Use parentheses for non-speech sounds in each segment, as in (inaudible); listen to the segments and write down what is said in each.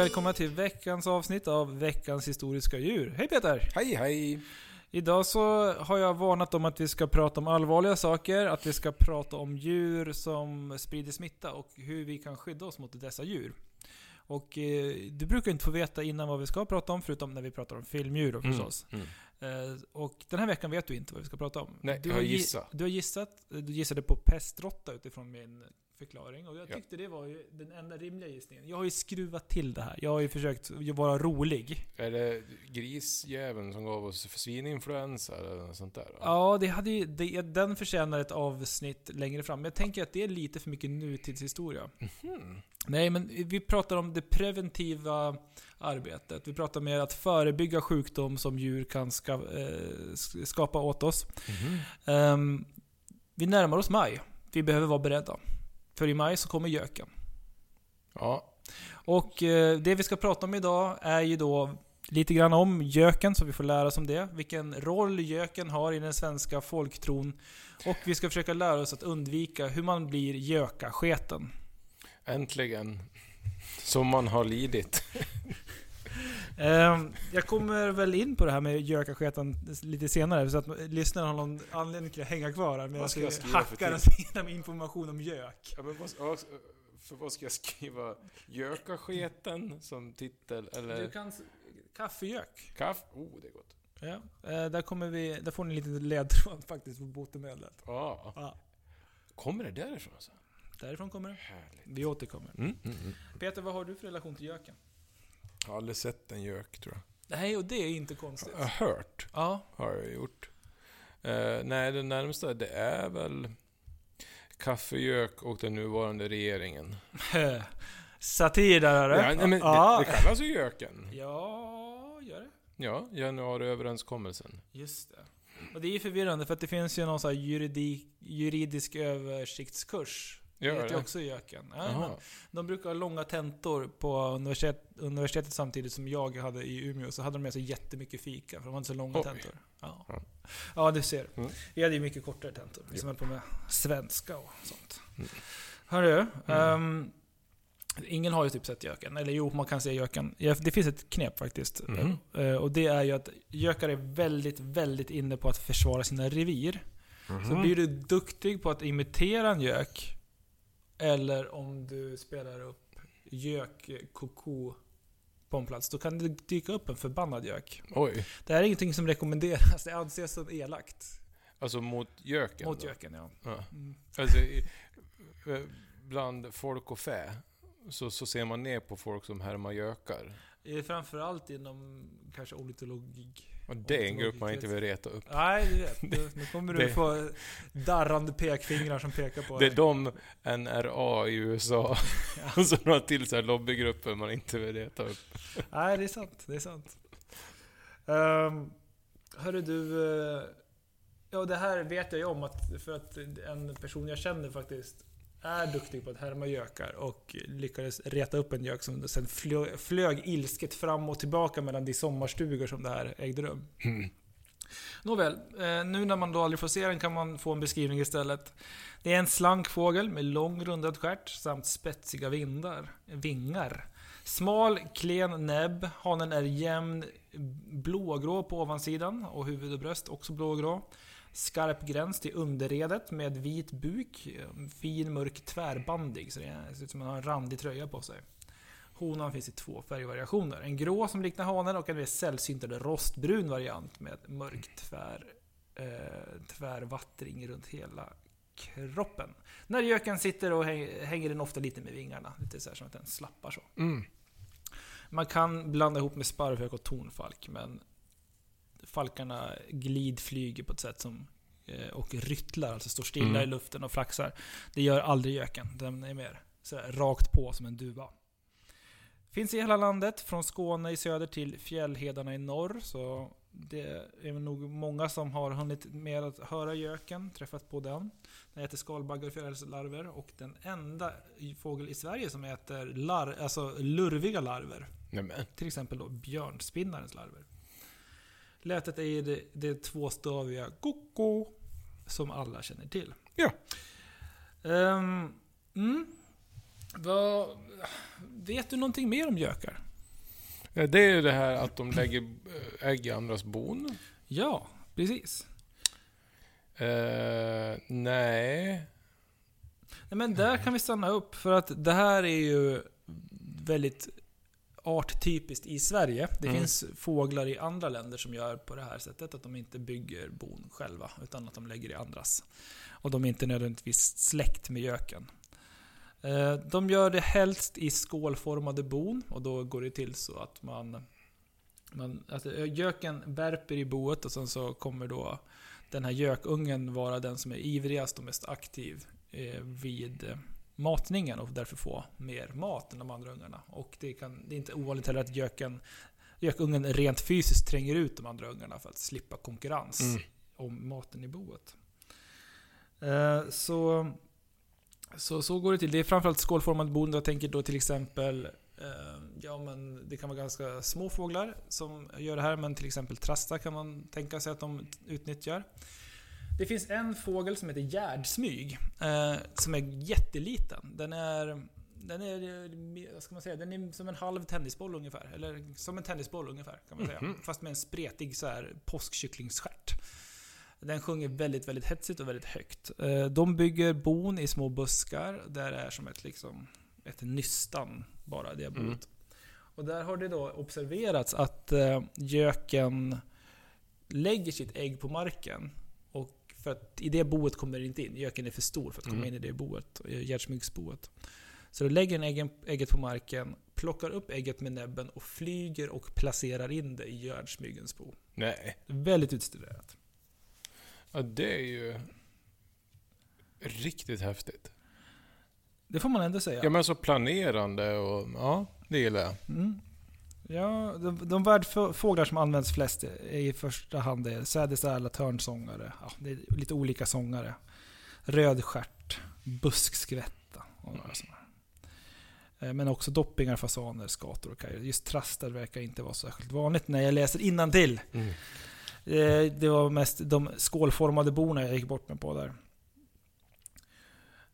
välkomna till veckans avsnitt av veckans historiska djur. Hej Peter! Hej hej! Idag så har jag varnat om att vi ska prata om allvarliga saker, att vi ska prata om djur som sprider smitta och hur vi kan skydda oss mot dessa djur. Och eh, du brukar inte få veta innan vad vi ska prata om, förutom när vi pratar om filmdjur då, förstås. Mm, mm. Eh, och den här veckan vet du inte vad vi ska prata om. Nej, du jag har gi- gissat. Du har gissat. Du gissade på pestråtta utifrån min förklaring. Och jag Ja. tyckte det var ju den enda rimliga gissningen. Jag har ju skruvat till det här. Jag har ju försökt vara rolig. Är det grisjäveln som gav oss svininfluensa eller något sånt där? va? Ja, det hade ju, det, den förtjänar ett avsnitt längre fram. Men jag tänker att det är lite för mycket nutidshistoria. Mhm. Nej, men vi pratar om det preventiva arbetet. Vi pratar med att förebygga sjukdom som djur kan ska, eh, skapa åt oss. Mhm. Ehm, vi närmar oss maj. Vi behöver vara beredda. För i maj så kommer göken. Ja. Och eh, det vi ska prata om idag är ju då lite grann om göken, så vi får lära oss om det. Vilken roll göken har i den svenska folktron. Och vi ska försöka lära oss att undvika hur man blir gökasketen. Äntligen. Som man har lidit. (laughs) Ehm, jag kommer väl in på det här med gökasketen lite senare, så att lyssnarna har någon anledning till att hänga kvar här medan för hackar tid? igenom information om gök. Ja, men vad, för vad ska jag skriva? Gökasketen som titel? Eller Du kan... Kaffegök. kaff? Oh, det är gott. Ja, eh, där, kommer vi, där får ni lite ledtråd faktiskt på botemedlet. Ja. Ja. Kommer det därifrån alltså? Därifrån kommer det. Härligt. Vi återkommer. Mm, mm, mm. Peter, vad har du för relation till göken? Jag har aldrig sett en gök tror jag. Nej, och det är inte konstigt. Jag har hört. Ja, har jag gjort. Eh, nej, det närmsta det är väl kaffegök och den nuvarande regeringen. (laughs) satir där hörru. Ja, nej, men ja. det, det kallas ju göken. ja, gör det. Ja, januariöverenskommelsen. Just det. Och det är ju förvirrande för att det finns ju någon sån här juridik, juridisk översiktskurs. Det Gör heter ju det? också göken. Ja, de brukar ha långa tentor på universitet, universitetet samtidigt som jag hade i Umeå. Så hade de med sig jättemycket fika, för de hade så långa Oj. tentor. Ja. Ja. ja, du ser. Mm. Vi hade ju mycket kortare tentor. Vi som höll på med svenska och sånt. Mm. Hörru, ehm, ingen har ju typ sett göken. Eller jo, man kan se göken. Det finns ett knep faktiskt. Mhm. Eh, Och det är ju att gökar är väldigt, väldigt inne på att försvara sina revir. Så Mhm. blir du duktig på att imitera en gök, eller om du spelar upp gök-koko på en plats, då kan det dyka upp en förbannad gök. Oj. Det här är ingenting som rekommenderas, det anses som elakt. Alltså mot göken? Mot då? göken, ja. Ja. Mm. Alltså, i, eh, bland folk och fä så, så ser man ner på folk som härmar gökar. Framförallt inom kanske ornitologi. Och det är en grupp man inte vill reta upp. Nej, du vet. (laughs) Nu kommer du Det- få darrande pekfingrar som pekar på Det är dig. de NRA i USA (laughs) (laughs) och så några till här lobbygrupper man inte vill reta upp. Nej, det är sant. Det är sant. Um, hörru du... eh, ja, det här vet jag ju om att för att en person jag känner faktiskt är duktig på att härma gökar och lyckades reta upp en gök som sen flög, flög ilsket fram och tillbaka mellan de sommarstugor som det här ägde rum. Mm. Nåväl, eh, nu när man då aldrig får se den kan man få en beskrivning istället. Det är en slank fågel med lång rundad stjärt samt spetsiga vindar, vingar. Smal, klen näbb. Hanen är jämn blågrå på ovansidan och huvud och bröst också blågrå. Skarp gräns till underredet med vit buk. Fin mörk tvärbandig, så det ser ut som att man har en randig tröja på sig. Honan finns i två färgvariationer. En grå som liknar hanen och en mer sällsyntare rostbrun variant med mörk tvär, eh, tvärvattring runt hela kroppen. När göken sitter och häng- hänger den ofta lite med vingarna. Lite så här som att den slappar så. Mm. Man kan blanda ihop med sparvhök och tornfalk, men falkarna glidflyger på ett sätt som eh, och ryttlar, alltså står stilla Mm. i luften och flaxar. Det gör aldrig göken. Den är mer sådär rakt på som en duva. Finns i hela landet, från Skåne i söder till fjällhedarna i norr. Så det är nog många som har hunnit med att höra göken, träffat på den. Den äter skalbaggar och fjärilslarver och den enda fågel i Sverige som äter lar alltså lurviga larver. Nej men. Till exempel då björnspinnarens larver. Lätet är ju det, det tvåstaviga koko som alla känner till. Ja. Ehm, mm. Vad, vet du någonting mer om gökar? Ja, Det är ju det här att de lägger eh, ägg i andras bon. Ja, precis. Eh, nej. Nej, men där kan vi stanna upp, för att det här är ju väldigt arttypiskt i Sverige. Det Mm. finns fåglar i andra länder som gör på det här sättet, att de inte bygger bon själva, utan att de lägger i andras. Och de är inte nödvändigtvis släkt med göken. Eh, De gör det helst i skålformade bon, och då går det till så att man... man alltså, göken värper i boet och sen så kommer då den här gökungen vara den som är ivrigast och mest aktiv eh, vid matningen och därför få mer mat än de andra ungarna. Och det, kan, det är inte ovanligt heller att göken, gökungen rent fysiskt tränger ut de andra ungarna för att slippa konkurrens Mm. om maten i boet. Eh, så, så, så går det till. Det är framförallt skålformade bon. Jag tänker då till exempel eh, Ja men det kan vara ganska små fåglar som gör det här, men till exempel trasta kan man tänka sig att de utnyttjar. Det finns en fågel som heter gärdsmyg, eh, som är jätteliten. Den är, den är, eh, vad ska man säga, den är som en halv tennisboll ungefär. Eller som en tennisboll ungefär, kan man säga. Mhm. Fast med en spretig så här påskkycklingsstjärt. Den sjunger väldigt, väldigt hetsigt och väldigt högt. Eh, De bygger bon i små buskar, där det är som ett, liksom, ett nystan bara, det boet. Mm. Och där har det då observerats att eh, göken lägger sitt ägg på marken. För att i det boet kommer det inte in. Göken är för stor för att komma Mm. in i det boet. eh, Gärdsmygsboet. Så då lägger äggen, ägget på marken, plockar upp ägget med näbben och flyger och placerar in det i gärdsmygens bo. Nej. Väldigt utstuderat. Ja, det är ju riktigt häftigt. Det får man ändå säga. Ja, men så planerande och ja, det gillar jag. Mm. Ja, de, de värdfåglar som används flest är i första hand sädesärla, törnsångare. Ja, det är lite olika sångare. Rödstjärt, buskskvätta och några sådana. Eh, Men också doppingar, fasaner, skator och kajor. Just trastar verkar inte vara särskilt vanligt när jag läser innantill. Mm. Eh, Det var mest de skålformade borna jag gick bort mig på där.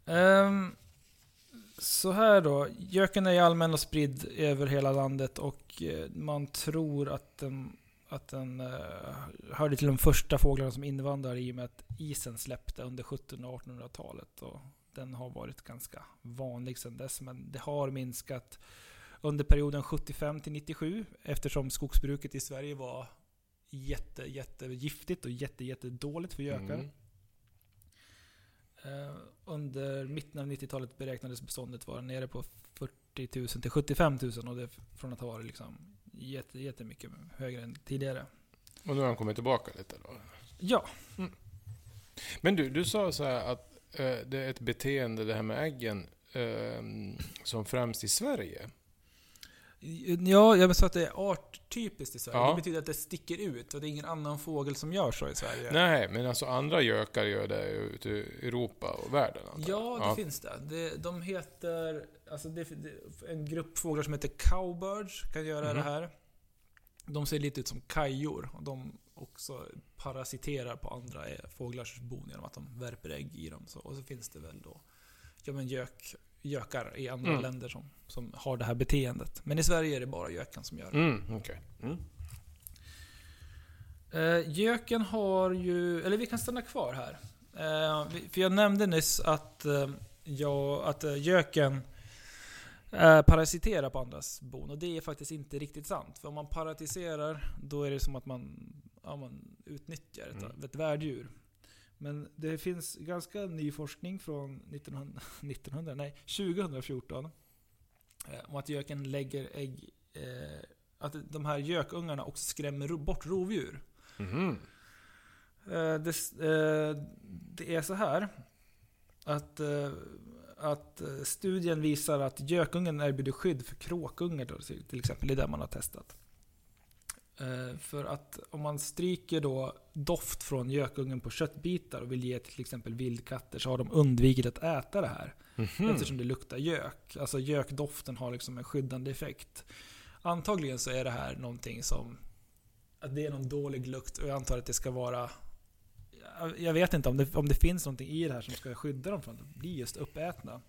Ehm, så här då. Göken är allmän och spridd över hela landet och eh, man tror att den, att den eh, hörde till de första fåglarna som invandrade i och med att isen släppte under 1700 och 1800-talet. Och den har varit ganska vanlig sedan dess, men det har minskat under perioden 75 till 97 eftersom skogsbruket i Sverige var jätte, jätte giftigt och jätte, jätte dåligt för gökar. Mm. Eh, under mitten av 90-talet beräknades beståndet vara nere på 40 000 till 75 000 och det från att ha varit liksom jätte, jättemycket högre än tidigare. Och nu har han kommit tillbaka lite då. Ja, Men du, du sa så här att eh, det är ett beteende, det här med äggen, eh, som främst i Sverige. Ja jag sa att det är arttypiskt i Sverige. Ja. Det betyder att det sticker ut och det är ingen annan fågel som gör så i Sverige. Nej, men alltså andra gökar gör det ute i Europa och världen. antar jag. Ja, det finns det. det. De heter... Alltså det, det, en grupp fåglar som heter cowbirds kan göra Mhm. det här. De ser lite ut som kajor och de också parasiterar på andra eh, fåglars bon genom att de värper ägg i dem. Så, och så finns det väl då ja, men gök, gökar i andra Mm. länder som, som har det här beteendet. Men i Sverige är det bara göken som gör det. Mm, okej. Mm. Eh, göken har ju, eller vi kan stanna kvar här. Eh, för jag nämnde nyss att, eh, jag, att eh, göken eh, parasiterar på andras bon. Och det är faktiskt inte riktigt sant. För om man parasiterar, då är det som att man, ja, man utnyttjar ett, Mm. ett värddjur. Men det finns ganska ny forskning från 1900, 1900 (laughs) nej, 2014 eh, om att göken lägger ägg eh, att de här gökungarna också skrämmer bort rovdjur. Mhm. Eh, det, eh, det är så här att, eh, att eh, studien visar att gökungen erbjuder skydd för kråkungar till exempel. Det är det man har testat. Eh, För att om man stryker då doft från gökungen på köttbitar och vill ge till exempel vildkatter så har de undvikit att äta det här. Mhm. Eftersom det luktar gök. Alltså gökdoften har liksom en skyddande effekt. Antagligen så är det här någonting som... Att det är någon dålig lukt och jag antar att det ska vara... jag- Jag vet inte om det, om det finns någonting i det här som ska skydda dem från att bli just uppätna.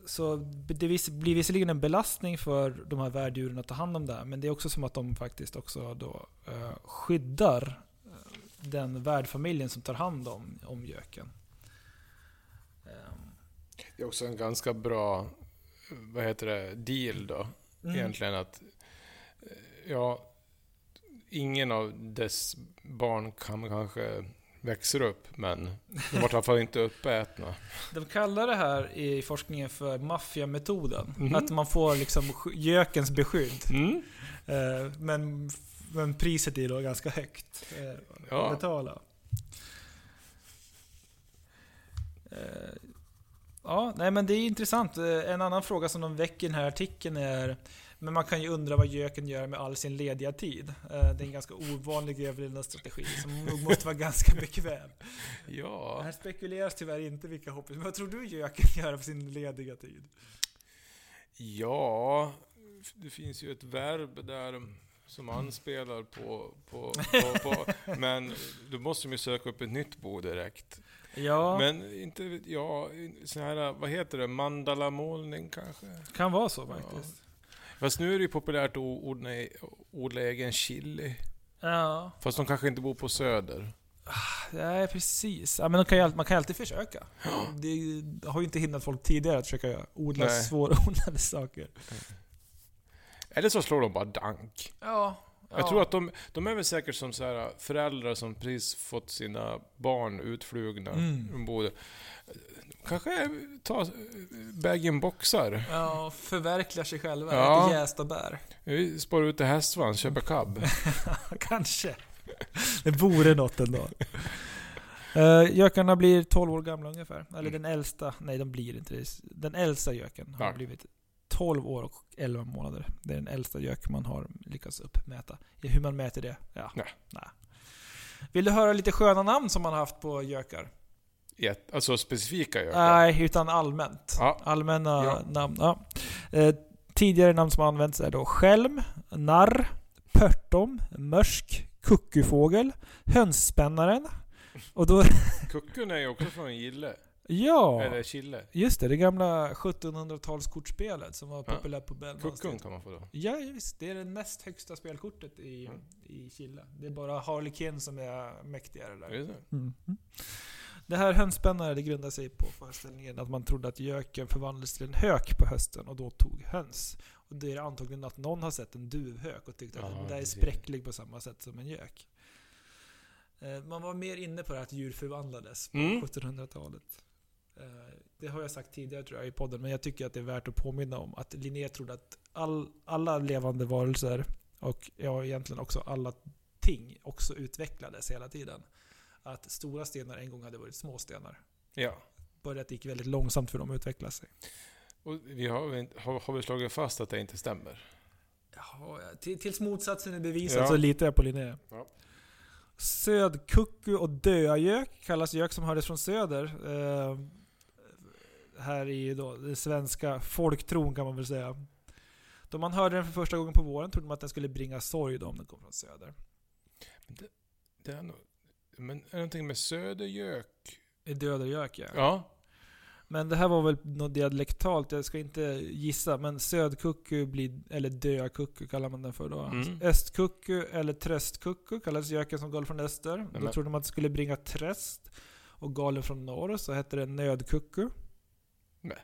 Eh, så det blir visserligen en belastning för de här värddjuren att ta hand om det men det är också som att de faktiskt också då eh, skyddar eh, den värdfamiljen som tar hand om, om göken. Ehm, Det är också en ganska bra, vad heter det, deal då. mm. Egentligen att, eh, ja, ingen av dess barn kan kanske växer upp, men de var i alla fall inte uppätna. (laughs) De kallar det här i forskningen för maffiametoden. Mhm. Att man får liksom gökens beskydd. Mm. Eh, men, men priset är då ganska högt eh, Ja. att betala. Ja, nej men det är intressant. Eh, En annan fråga som de väcker i den här artikeln är men man kan ju undra vad göken gör med all sin lediga tid. Eh, Det är en ganska ovanlig överlevnadsstrategi som nog (laughs) måste vara ganska bekväm. Ja, Här spekuleras tyvärr inte vilka hopp. Men vad tror du göken (laughs) gör på sin lediga tid? ja, det finns ju ett verb där som anspelar (laughs) på, på, på, på men då måste de ju söka upp ett nytt bo direkt. Ja, Men inte, ja, sån här, vad heter det, mandalamålning kanske? kan vara så faktiskt. Fast nu är det ju populärt att odla, odla egen chili. Ja, Fast de kanske inte bor på Söder. nej precis. Ja, men de kan ju, all- man kan alltid försöka. (gasps) Det har ju inte hindrat folk tidigare att försöka odla Nej. svårodlade saker. Eller så slår de bara dank. Ja. Jag tror att de, de är väl säkert som så här föräldrar som precis fått sina barn utflugna. Mm. De borde, kanske ta bag-in-boxar. Ja, förverkliga sig själva. Ja. Äter jästa bär. Vi sparar ut till hästvagn, köper cab. (laughs) Kanske. Det vore något ändå. Uh, gökarna blir 12 år gamla ungefär. Eller Mm. den äldsta, nej de blir inte det. Den äldsta göken har Ja. blivit 12 år och 11 månader. Det är den äldsta gök man har lyckats uppmäta. Hur man mäter det? Ja. Nej. Nej. Vill du höra lite sköna namn som man har haft på gökar? Ett, alltså specifika gökar. Nej, utan allmänt. Ja. Allmänna Ja. namn. Ja. Eh, tidigare namn som används är då skälm, narr, pörtom, mörsk, kuckufågel, hönsspännaren. Och då... Kuckun är ju också från Gille. Ja! Eller Chile. Just det, det gamla 1700-talskortspelet som var populärt på Belfast. Kuckun kan man få då. Ja, visst. Det är det näst högsta spelkortet i, Mm. i Chile. Det är bara Harlequin som är mäktigare där. Är det? Mm. Det här hönsspännare det grundar sig på föreställningen att man trodde att göken förvandlades till en hök på hösten och då tog höns. Och det är antagligen att någon har sett en duvhök och tyckt att Ja, den där är spräcklig på samma sätt som en gök. Eh, Man var mer inne på det här att djur förvandlades på Mm. 1700-talet. Eh, Det har jag sagt tidigare tror jag i podden, men jag tycker att det är värt att påminna om att Linné trodde att all, alla levande varelser och ja, egentligen också alla ting också utvecklades hela tiden. Att stora stenar en gång hade varit små stenar. Ja. Bara att det gick väldigt långsamt för dem att utveckla sig. Och vi har, har, har vi slagit fast att det inte stämmer? Ja, till, tills motsatsen är bevisad Ja. så litar jag på Linné. Ja. Södkucku och döagök kallas gök som hördes från söder. Här i då den svenska folktron kan man väl säga. Då man hörde den för första gången på våren trodde man att den skulle bringa sorg då om den kom från söder. Det är nog, men är det någonting med södergök? I dödagök ja. Ja. Men det här var väl något dialektalt, jag ska inte gissa. Men södkucku blir, eller döakucku kallar man den för då. Mm. Östkucku eller tröstkucku kallas göken som gal från öster. Då men- trodde man att det skulle bringa tröst. Och galen från norr så hette det nödkucku. Nej.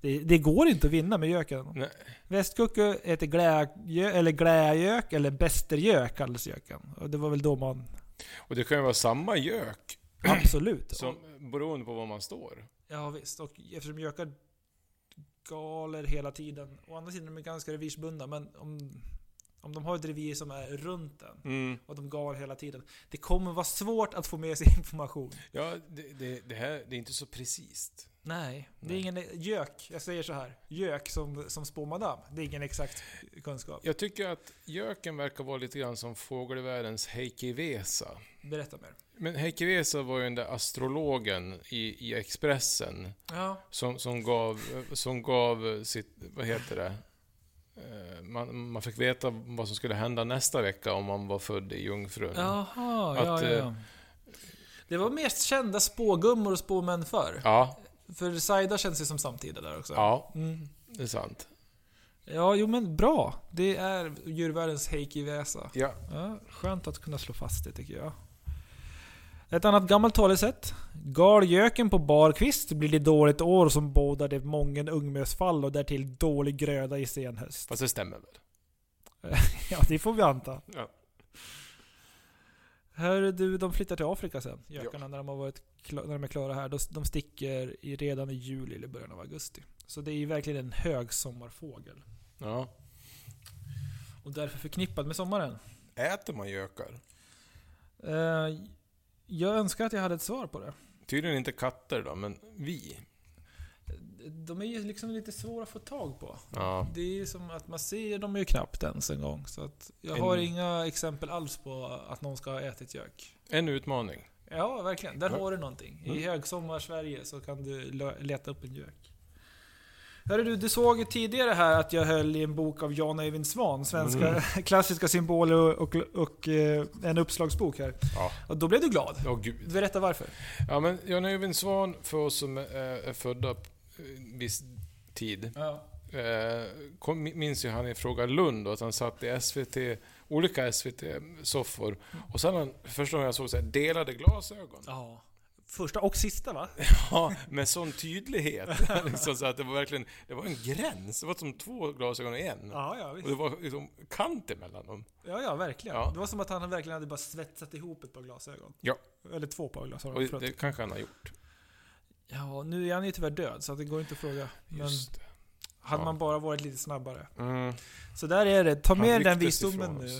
Det, det går inte att vinna med göken. Nej. Västkucku heter gläjö, eller gläjök eller bästergök kallas göken. Och det var väl då man... Och det kan ju vara samma gök, Absolut. som, beroende på var man står. Ja visst, och eftersom gökar galer hela tiden. Å andra sidan är de ganska revirsbundna, men om, om de har ett revir som är runt den Mm. och de gal hela tiden. Det kommer vara svårt att få med sig (laughs) information. Ja, det, det, det här det är inte så precis. Nej, det är ingen gök. Jag säger så här. Gök som, som spåmadam. Det är ingen exakt kunskap. Jag tycker att göken verkar vara lite grann som fågelvärldens Heikki Vesa. Berätta mer. Men Heikki Vesa var ju den där astrologen i, i Expressen Ja, som, som, gav, som gav sitt, vad heter det? Eh, Man, man fick veta vad som skulle hända nästa vecka om man var född i Jungfrun. Jaha, ja, Att, ja, eh, ja. Det var mest kända spågummor och spåmän förr. Ja, För Saida känns det som samtida där också. Ja, Mm. det är sant. Ja, jo men bra. Det är djurvärldens Heikki Vesa. Ja. Ja, skönt att kunna slå fast det tycker jag. Ett annat gammalt talesätt. Gal göken på barkvist blir det dåligt år som bådar det mången ungmösfall och därtill dålig gröda i senhöst. Fast det stämmer väl? (laughs) Ja, det får vi anta. Ja. Hör du, de flyttar till Afrika sen, gökarna, när de har varit när de är klara här. De, de sticker i, redan i juli eller början av augusti. Så det är ju verkligen en högsommarfågel. ja. Och därför förknippad med sommaren. Äter man gökar? Eh, jag önskar att jag hade ett svar på det. Tydligen inte katter då, men vi. De är ju liksom lite svåra att få tag på. Ja. Det är ju som att man ser dem ju knappt ens en gång. Så att jag En- har inga exempel alls på att någon ska ha ätit gök. En utmaning. Ja, verkligen. Där Ja. har du någonting. I Mm. högsommar-Sverige så kan du leta upp en gök. Hörru du, du såg ju tidigare här att jag höll i en bok av Jan Eivind Svan, svenska Mm. (laughs) klassiska symboler och, och, och eh, en uppslagsbok här. Ja. Och då blev du glad. Åh gud. Berätta varför. Ja, men Jan Öjvind Svan, för oss som är, födda viss tid, Ja. eh, kom, minns ju han i Fråga Lund och att han satt i SVT, olika SVT-soffor. Och sen han, första gången jag såg så här, delade glasögon. ja. Första och sista va? (laughs) Ja, med sån tydlighet. (laughs) liksom, så att det var verkligen, det var en gräns. Det var som två glasögon i en. Ja, ja, Och det var liksom kant emellan dem. ja, ja verkligen. Ja. Det var som att han verkligen hade bara svetsat ihop ett par glasögon. Ja. Eller två par glasögon. Och förlåt. det kanske han har gjort. Ja, nu är han ju tyvärr död så det går inte att fråga. Men Just hade ja. man bara varit lite snabbare. Mm. Så där är det. Ta Han med den rycktes visdomen nu. (laughs)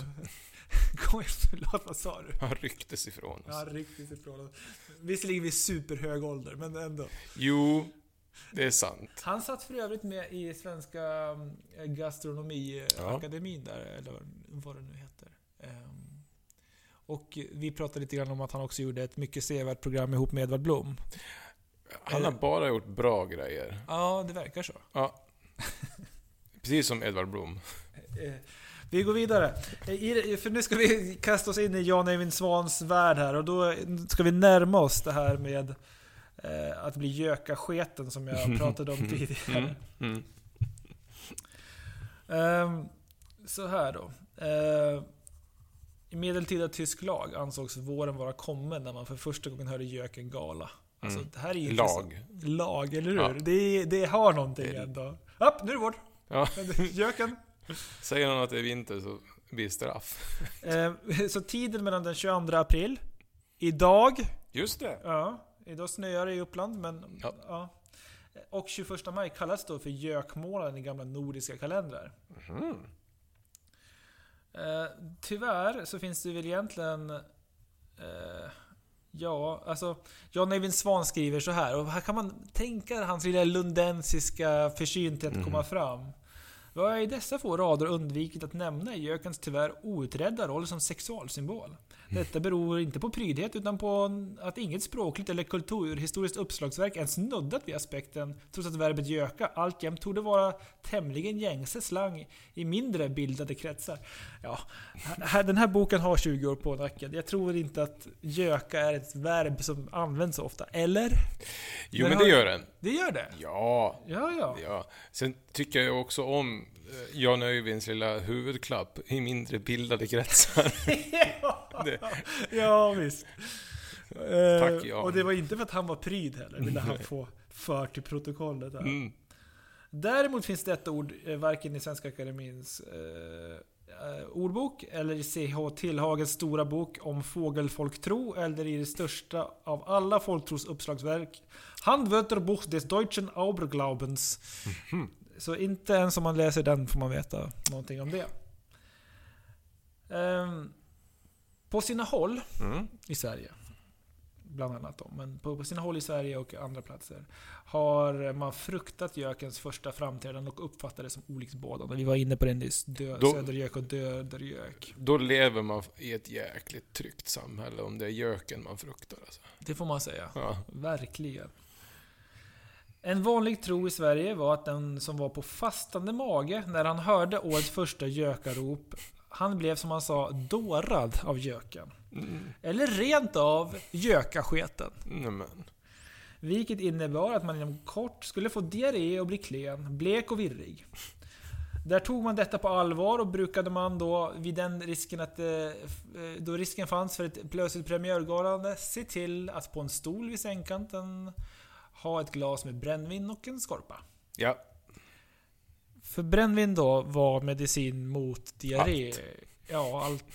igen, förlåt, vad sa du? Han rycktes ifrån oss. Ja, riktigt ifrån oss. Visserligen vid superhög ålder, men ändå. Jo, det är sant. Han satt för övrigt med i Svenska eh, Gastronomiakademin där, eller vad det nu heter. Ehm, Och vi pratade lite grann om att han också gjorde ett mycket sevärt program ihop med Edvard Blom. Han har bara gjort bra grejer. Ja, det verkar så. Ja. Precis som Edvard Blom. Eh, Vi går vidare. Eh, I- För nu ska vi kasta oss in i Jan Eivind Svans värld här och då ska vi närma oss det här med eh, att bli gökasketen som jag (laughs) pratade om tidigare. Mm. Mm. Ehm, så här då. I medeltida tysk lag ansågs våren vara kommen när man för första gången hörde göken gala. Alltså, Mm. det här är ju Lag. Lag, eller hur? Ja. Det, det har någonting Det- ändå. Upp, nu är det vår! Ja. (laughs) Göken! (laughs) Säger han att det är vinter så blir det straff. (laughs) Eh, så tiden mellan den 22 april, idag, Just det. ja, idag snöar det i Uppland, men Ja. ja. Och 21 maj kallas då för gökmånaden i gamla nordiska kalendrar. Mhm. Eh, tyvärr så finns det väl egentligen... Eh, ja, alltså... Jan Eivind Svan skriver så här, och här kan man tänka hans lilla lundensiska försynthet Mhm. komma fram. Vad har i dessa få rader undvikit att nämna i gökens tyvärr outredda roll som sexualsymbol. Detta beror inte på prydhet utan på att inget språkligt eller kulturhistoriskt uppslagsverk ens nuddat vid aspekten, trots att verbet göka alltjämt torde vara tämligen gängse slang i mindre bildade kretsar. Ja, den här boken har 20 år på nacken. Jag tror inte att göka är ett verb som används så ofta. Eller? Jo, Men men har- det gör den. Det gör det? Ja. Ja, ja. ja. Sen tycker jag också om Jan Öjvinds lilla huvudklapp i mindre bildade kretsar. (laughs) Ja, visst. Eh, Tack, Jan. Och det var inte för att han var pryd heller, ville han få fört till protokollet. Här. Mm. Däremot finns detta ord eh, varken i Svenska Akademins eh, eh, ordbok eller i CH Tillhagens stora bok om fågelfolktro eller i det största av alla folktros uppslagsverk Handwörterbuch des deutschen Auberglaubens. Mhm. Så inte ens om man läser den får man veta någonting om det. Ehm, på sina håll Mm. i Sverige. Bland annat då, men på, på sina håll i Sverige och andra platser har man fruktat gökens första framträdande och uppfattat det som olycksbådande. Vi var inne på det nyss. Dö, Då- södergök och dödergök. Då lever man i ett jäkligt tryggt samhälle om det är göken man fruktar. Alltså. Det får man säga. Ja. Verkligen. En vanlig tro i Sverige var att den som var på fastande mage när han hörde årets första gökarop, han blev som han sa dårad av göken. Mm. Eller rent av gökasketen. Men. Vilket innebar att man inom kort skulle få diarré och bli klen, blek och virrig. Där tog man detta på allvar och brukade man då vid den risken att... eh, eh, Då risken fanns för ett plötsligt premiärgalande se till att på en stol vid sängkanten ha ett glas med brännvin och en skorpa. Ja. För brännvin då var medicin mot diarré. Ja, allt.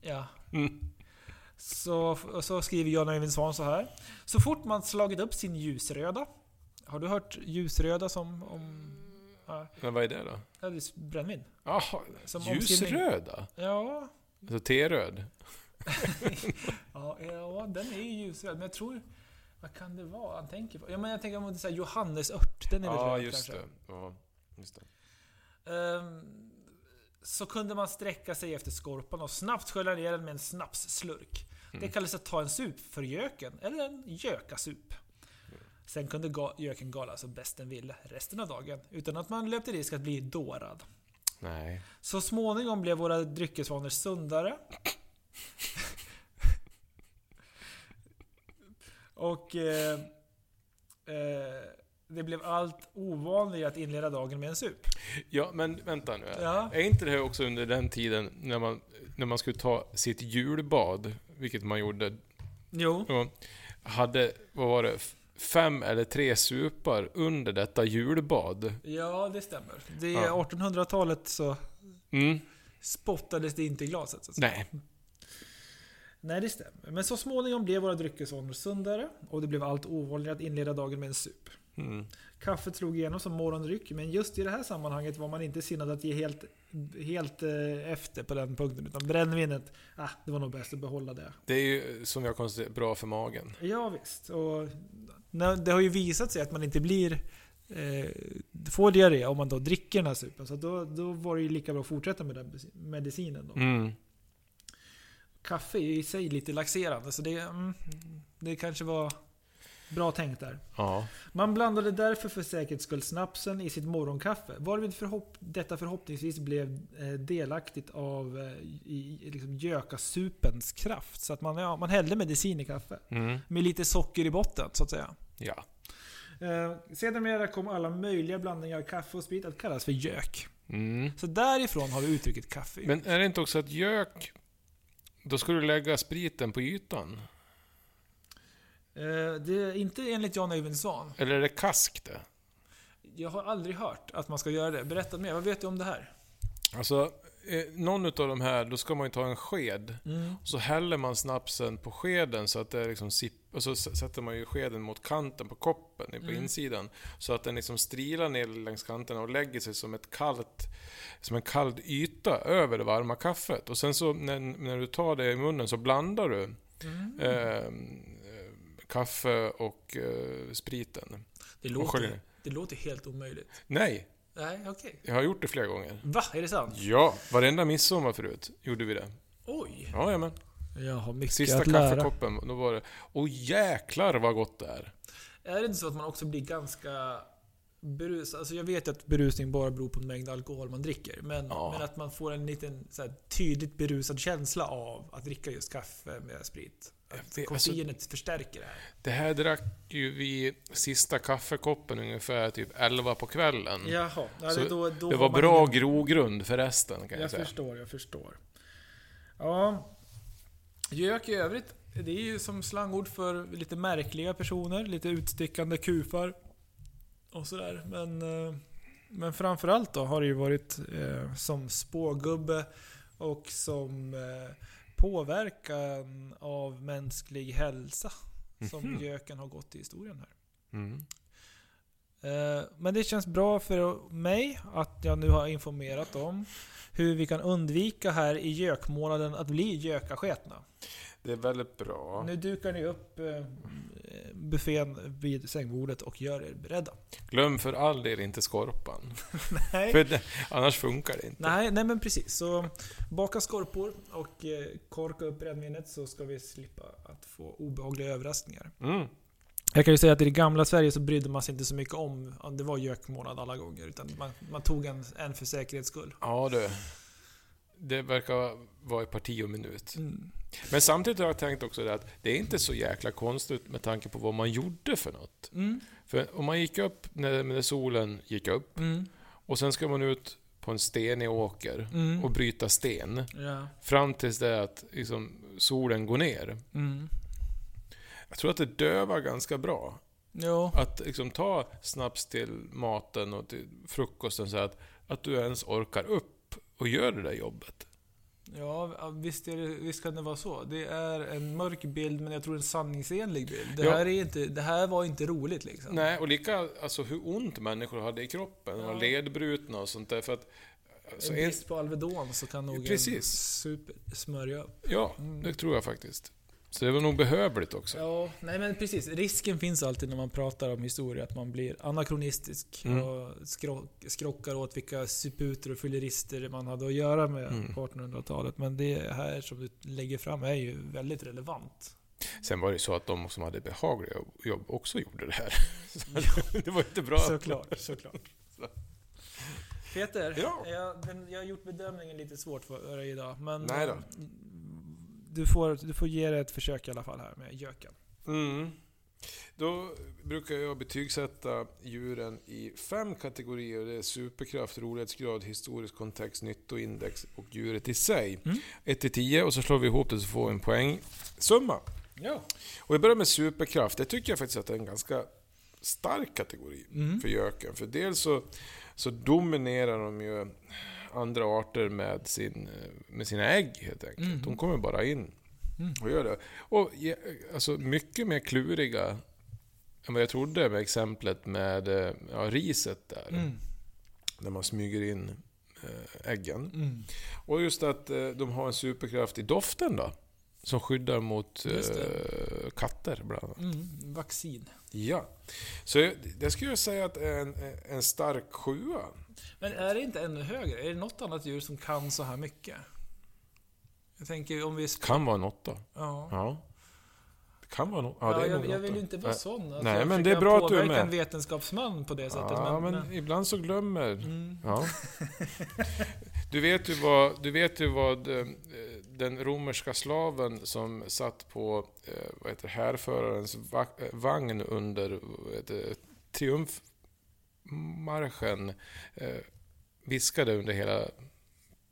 Ja. Mm. Så, så skriver Jan Öjvind Svan så här. Så fort man slagit upp sin ljusröda. Har du hört ljusröda som om... Ja, Men vad är det då? det är brännvin. Jaha, ljusröda? Ja, Alltså T-röd? (laughs) ja, ja, den är ju ljusröd. Men jag tror... Vad kan det vara han tänker på? Ja, men jag tänker om det är Johannesört. Den är väl Ja, just kanske. det. Ja, just det. Ehm, så kunde man sträcka sig efter skorpan och snabbt skölja ner den med en snapsslurk. Det Mm. kallades att ta en sup för göken, eller en gökasup. Sen kunde ga- göken gala som bäst den ville resten av dagen, utan att man löpte risk att bli dårad. Nej. Så småningom blev våra dryckesvanor sundare. Och eh, eh, det blev allt ovanligare att inleda dagen med en sup. Ja, men vänta nu. Ja. Är inte det här också under den tiden när man, när man skulle ta sitt julbad, vilket man gjorde, Jo. och hade, vad var det, fem eller tre supar under detta julbad? Ja, det stämmer. Det är Ja. 1800-talet så Mm. spottades det inte i glaset. Så. Nej. Nej, det stämmer. Men så småningom blev våra dryckesvanor sundare och det blev allt ovanligare att inleda dagen med en sup. Mm. Kaffet slog igenom som morgondryck, men just i det här sammanhanget var man inte sinnad att ge helt, helt eh, efter på den punkten. Utan brännvinet, ah, det var nog bäst att behålla det. Det är ju, som jag konstaterar, bra för magen. Ja, visst. Och det har ju visat sig att man inte blir eh, får diarré om man då dricker den här supen. Så då, då var det ju lika bra att fortsätta med den medicinen. Då. Mm. Kaffe är i sig lite laxerande, så det, mm, det kanske var bra tänkt där. Ja. Man blandade därför för säkerhets skull snapsen i sitt morgonkaffe, varvid förhopp detta förhoppningsvis blev eh, delaktigt av eh, i, liksom gökasupens kraft. Så att man, ja, man hällde medicin i kaffe. Mm. Med lite socker i botten, så att säga. Ja. Eh, sedermera kom alla möjliga blandningar av kaffe och sprit att kallas för gök. Mm. Så därifrån har vi uttrycket kaffe. Men är det inte också att gök, då ska du lägga spriten på ytan? Eh, det är inte enligt Jan Svan. Eller är det kask det? Jag har aldrig hört att man ska göra det. Berätta mer, vad vet du om det här? Alltså, någon utav de här, då ska man ju ta en sked. Mm. Och så häller man snapsen på skeden så att det liksom sipp, och så s- sätter man ju skeden mot kanten på koppen, på Mm. insidan. Så att den liksom strilar ner längs kanterna och lägger sig som ett kallt, som en kall yta över det varma kaffet. Och sen så när, när du tar det i munnen så blandar du Mm. eh, kaffe och eh, spriten. Det, låter, det låter helt omöjligt. Nej, Nej, okej. jag har gjort det flera gånger. Va? Är det sant? Ja, varenda midsommar förut gjorde vi det. Oj! Ja, men. Jag har mycket Sista att lära. kaffekoppen, då var det... Åh jäklar vad gott det är! Är det inte så att man också blir ganska berusad? Alltså jag vet att berusning bara beror på mängd alkohol man dricker. Men, Ja. men att man får en liten så här, tydligt berusad känsla av att dricka just kaffe med sprit. Jag Att alltså- koffeinet förstärker det här. Det här drack ju vi sista kaffekoppen ungefär typ 11 på kvällen. Jaha. Ja, det, då, då det var bra ingen- grogrund för resten kan jag, Jag säga. förstår, jag förstår. Ja. Gök i övrigt, det är ju som slangord för lite märkliga personer, lite utstickande kufar och sådär. Men, eh, men framförallt då har det ju varit eh, som spågubbe och som eh, påverkan av mänsklig hälsa som Mhm. göken har gått i historien här. Mm. Eh, Men det känns bra för mig att jag nu har informerat om hur vi kan undvika här i gökmånaden att bli gökasketna. Det är väldigt bra. Nu dukar ni upp eh, buffén vid sängbordet och gör er beredda. Glöm för all del inte skorpan. (laughs) Nej, För annars funkar det inte. nej, nej men precis. Så baka skorpor och eh, korka upp brännvinet så ska vi slippa att få obehagliga överraskningar. Mm. Jag kan ju säga att i det gamla Sverige så brydde man sig inte så mycket om om det var gökmånad alla gånger. Utan man, man tog en, en för säkerhets skull. Ja du. det verkar vara i parti och minut. Mm. Men samtidigt har jag tänkt också det att det är inte så jäkla konstigt med tanke på vad man gjorde för något. Mm. För om man gick upp när, när solen gick upp Mm. och sen ska man ut på en stenig åker Mm. och bryta sten Ja. fram tills det att liksom, solen går ner. Jag tror att det dövar ganska bra. Jo. Att liksom ta snaps till maten och till frukosten så att, att du ens orkar upp och gör det där jobbet. Ja, visst, är det, visst kan det vara så. Det är en mörk bild, men jag tror en sanningsenlig bild. Det, Ja. här, är inte, det här var inte roligt liksom. Nej, och lika alltså hur ont människor hade i kroppen. Ja. ledbrutna och sånt där. För att, alltså, en brist på Alvedon så kan nog en super smörja upp. ja, Mm. det tror jag faktiskt. Så det var nog behövligt också. Ja, nej men precis. Risken finns alltid när man pratar om historia att man blir anakronistisk Mm. och skro skrockar åt vilka suputer och fyllerister man hade att göra med Mm. på 1800-talet. Men det här som du lägger fram är ju väldigt relevant. Sen var det ju så att de som hade behagliga jobb också gjorde det här. (laughs) Så (laughs) det var inte bra. Såklart, såklart. (laughs) Så. Peter, Ja. jag, den, jag har gjort bedömningen lite svårt för dig idag. Men Nej då. Du, får, du får ge det ett försök i alla fall här med göken. Mm. Då brukar jag betygsätta djuren i fem kategorier. Det är superkraft, rolighetsgrad, historisk kontext, nyttoindex och djuret i sig. Mm. 1 till 10 och så slår vi ihop det så får vi en poängsumma. Ja. Och vi börjar med superkraft. Det tycker jag faktiskt att det är en ganska stark kategori Mm. för göken. För dels så, så dominerar de ju andra arter med, sin, med sina ägg helt enkelt. Mm. De kommer bara in Mm. och gör det. Och alltså mycket mer kluriga än vad jag trodde med exemplet med eh, ja, riset där. Mm. När man smyger in eh, äggen. Mm. Och just att eh, de har en superkraft i doften då. Som skyddar mot eh, katter bland annat. Mm. Vaccin. Ja. Så jag, det skulle jag säga att en, en stark sjua. Men är det inte ännu högre? Är det något annat djur som kan så här mycket? Jag tänker om vi... Kan vara en åtta. Ja. Ja. Det kan vara en åtta. Ja, Ja, jag, jag vill ju inte vara Nej. sån. Att Nej, jag men det är bra att du är med. en vetenskapsman på det sättet. Ja, men, men, ibland så glömmer... Mm. Ja. (laughs) Du vet ju vad, du vet ju vad eh, den romerska slaven som satt på eh, vad heter, härförarens eh, vagn under heter, triumfmarschen viskade under hela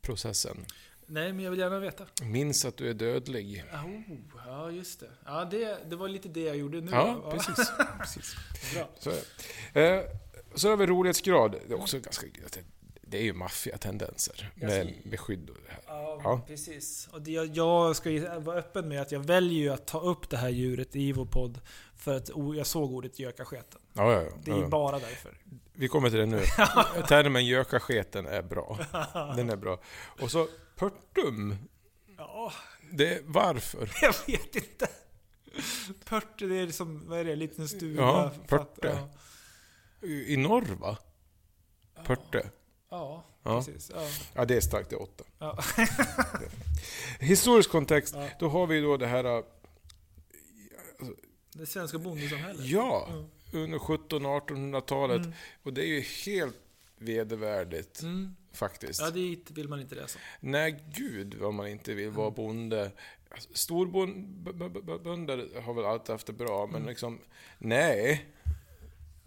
processen. Nej, men jag vill gärna veta. Minns att du är dödlig. Oh, ja, just det. Ja, det, det var lite det jag gjorde nu. Ja, precis. (laughs) precis. Bra. Så, eh, så har vi rolighetsgrad. Det är också ganska... Det är ju maffiatendenser med, med skydd och det här. Ja, Ja. precis. Och det, jag, jag ska ju vara öppen med att jag väljer ju att ta upp det här djuret i vår podd för att jag såg ordet gökasketen. Ja, ja, ja. Det är ju bara därför. Vi kommer till det nu. (laughs) Termen gökasketen är bra. Den är bra. Och så pörtum. Ja, Det, varför? (laughs) jag vet inte. Pört, det är som, vad är det, en liten stuga? Ja, pörte. Ja, I norr va? Pörte. Ja, Ja. precis. Ja. Ja, det är starkt. Det är åtta. Ja. (laughs) Historisk kontext. Då har vi då det här... äh, Det svenska bondesamhället. Ja, Mm. under 1700-1800-talet. Mm. Och det är ju helt vedervärdigt Mm. faktiskt. Ja, dit vill man inte resa. Nej, gud vad man inte vill vara bonde. Alltså, Storbönder har väl alltid haft det bra, men Mm. liksom... Nej.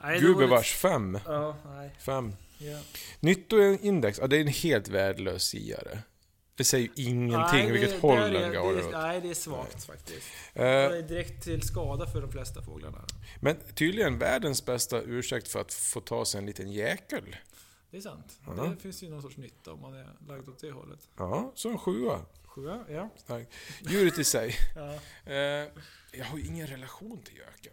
Nej, Gubevars, fem. Ja, nej. Fem. Ja. Nyttoindex, ja, det är en helt värdelös siare. Det säger ju ingenting Nej, vilket det- håll är- den går det, åt. Nej, det är svagt faktiskt. Eh, Det är direkt till skada för de flesta fåglarna. Men tydligen världens bästa ursäkt för att få ta sig en liten jäkel. Det är sant. Ja. Det finns ju någon sorts nytta om man är lagd åt det hållet. Ja, så en sjua. Sjua, ja. Stark. Djuret i sig. (laughs) ja. Eh, jag har ju ingen relation till göken.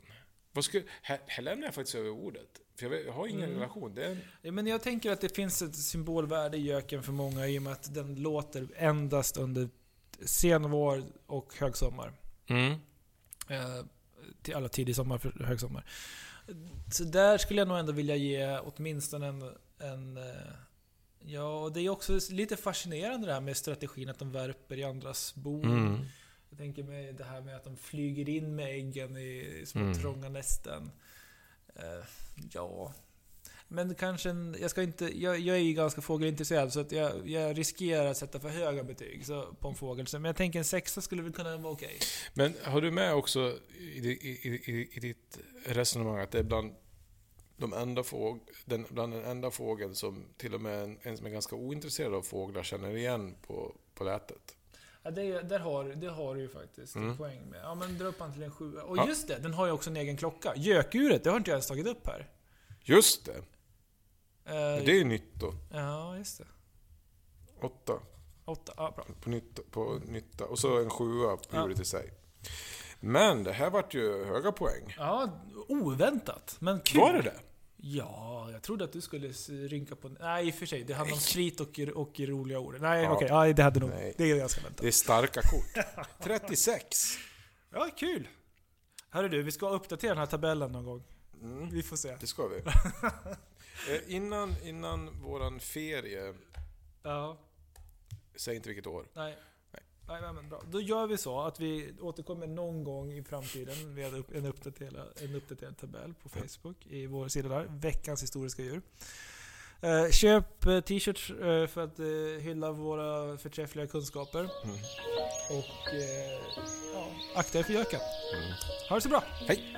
Vad skulle, här, här lämnar jag faktiskt över ordet. För jag, vet, jag har ingen Mm. relation. Det är Ja, Men jag tänker att det finns ett symbolvärde i göken för många i och med att den låter endast under sen vår och högsommar. mm. Eh, till alla tidig sommar för högsommar. Så där skulle jag nog ändå vilja ge åtminstone en... en eh, ja, och det är också lite fascinerande det här med strategin att de värper i andras bon. Mm. Jag tänker mig det här med att de flyger in med äggen i små Mm. trånga nästen. Eh, ja... Men kanske en, jag ska inte, jag, jag är ju ganska fågelintresserad så att jag, jag riskerar att sätta för höga betyg så, på en fågel. Så, men jag tänker en sexa skulle väl kunna vara okej. Men har du med också i, i, i, i ditt resonemang att det är bland, de enda fåg, den, bland den enda fågeln som till och med en, en som är ganska ointresserad av fåglar känner igen på, på lätet? Ja, det, där har, det har du ju faktiskt en Mm. poäng med. Ja men dra upp han till en sjua. Och Ja. just det, den har ju också en egen klocka. Gökuret, det har inte jag ens tagit upp här. Just det, Eh, det är ju nytt då. Ja, just det. Åtta Åtta, ja bra. på nytta, på nytta. och så en sjua på Ja. djuret i sig. Men det här vart ju höga poäng. Ja, oväntat. Men kul. Var det det? Ja, jag trodde att du skulle rynka på... Nej, i och för sig. Det handlar om slit och, och roliga ord. Nej, Ja. okej. Ja, det hade nog... Nej. Det är ganska väntat. Det är starka kort. (laughs) 36. Ja, kul. Hörru du, vi ska uppdatera den här tabellen någon gång. Mm. Vi får se. Det ska vi. (laughs) Eh, innan, innan våran ferie, Ja, säg inte vilket år. nej. Nej, men bra. Då gör vi så att vi återkommer någon gång i framtiden med en uppdaterad, en uppdaterad tabell på Facebook i vår sida där. Veckans historiska djur. Eh, köp eh, t-shirts eh, för att eh, hylla våra förträffliga kunskaper. Mm. Och ja, akta er för göken. Mm. Ha det så bra! Hej!